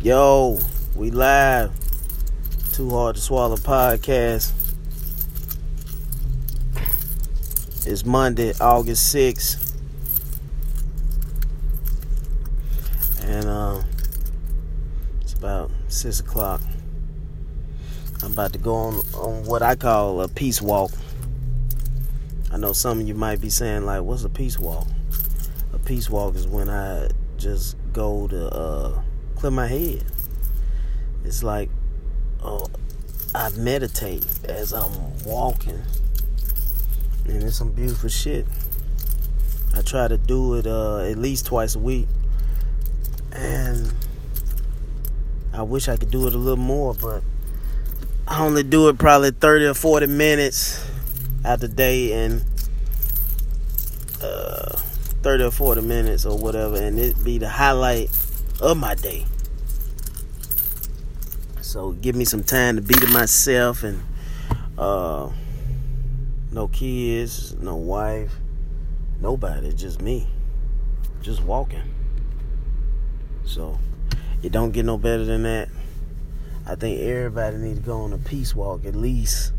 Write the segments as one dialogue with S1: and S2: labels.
S1: Yo, we live. Too hard to swallow podcast. It's Monday, August 6th. And uh, it's about 6 o'clock. I'm about to go on, on what I call a peace walk. I know some of you might be saying, like, what's a peace walk? A peace walk is when I just go to uh, clear my head. It's like uh, I meditate as I'm walking, and it's some beautiful shit. I try to do it uh, at least twice a week, and I wish I could do it a little more, but I only do it probably 30 or 40 minutes out the day, and uh, 30 or 40 minutes or whatever, and it be the highlight of my day. So give me some time to be to myself and uh, no kids, no wife, nobody, just me. Just walking. So it don't get no better than that. I think everybody need to go on a peace walk at least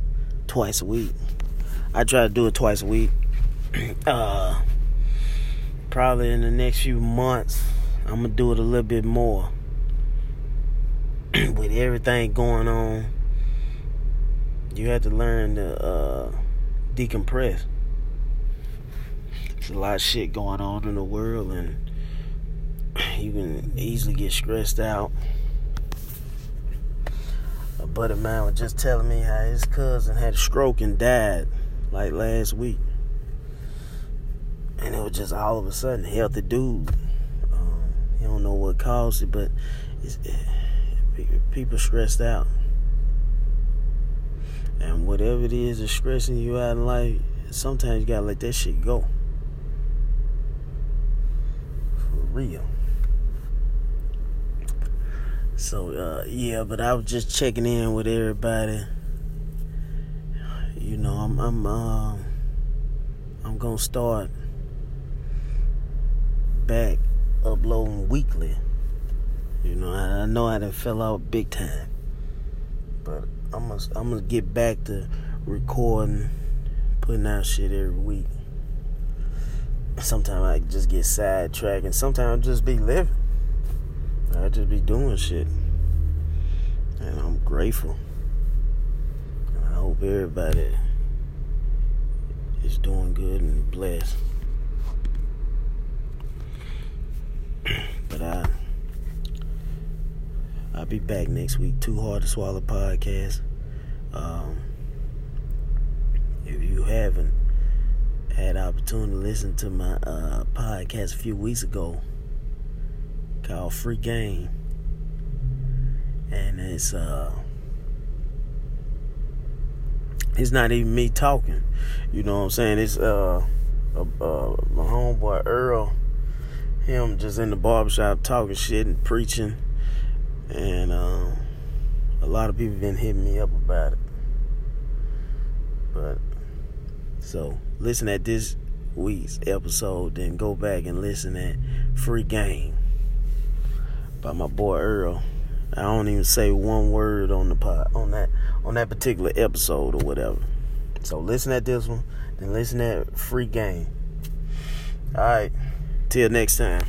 S1: twice a week. I try to do it twice a week. uh probably in the next few months, I'm gonna do it a little bit more. With everything going on, you have to learn to uh, decompress. There's a lot of shit going on in the world, and you can easily get stressed out. A buddy of mine was just telling me how his cousin had a stroke and died like last week and it was just all of a sudden healthy dude. You don't know what caused it, but it, people stressed out, and whatever it is that's stressing you out in life, sometimes you gotta let that shit go. For real. So uh, yeah, but I was just checking in with everybody. You know, I'm I'm uh, I'm gonna start back uploading weekly. You know, I, I know I didn't fell out big time, but I'm gonna I'm gonna get back to recording, putting out shit every week. Sometimes I just get sidetracked, and sometimes I just be living. I just be doing shit, and I'm grateful. And I hope everybody is doing good and blessed. But I I'll be back next week. Too hard to swallow podcast. Um, if you haven't had opportunity to listen to my uh, podcast a few weeks ago called Free Game, and it's uh it's not even me talking. You know what I'm saying? It's uh, uh, uh my homeboy Earl him just in the barbershop talking shit and preaching. And um, a lot of people been hitting me up about it. But so listen at this week's episode, then go back and listen at Free Game by my boy Earl. I don't even say one word on the pod on that on that particular episode or whatever. So listen at this one, then listen at Free Game. All right. Till next time.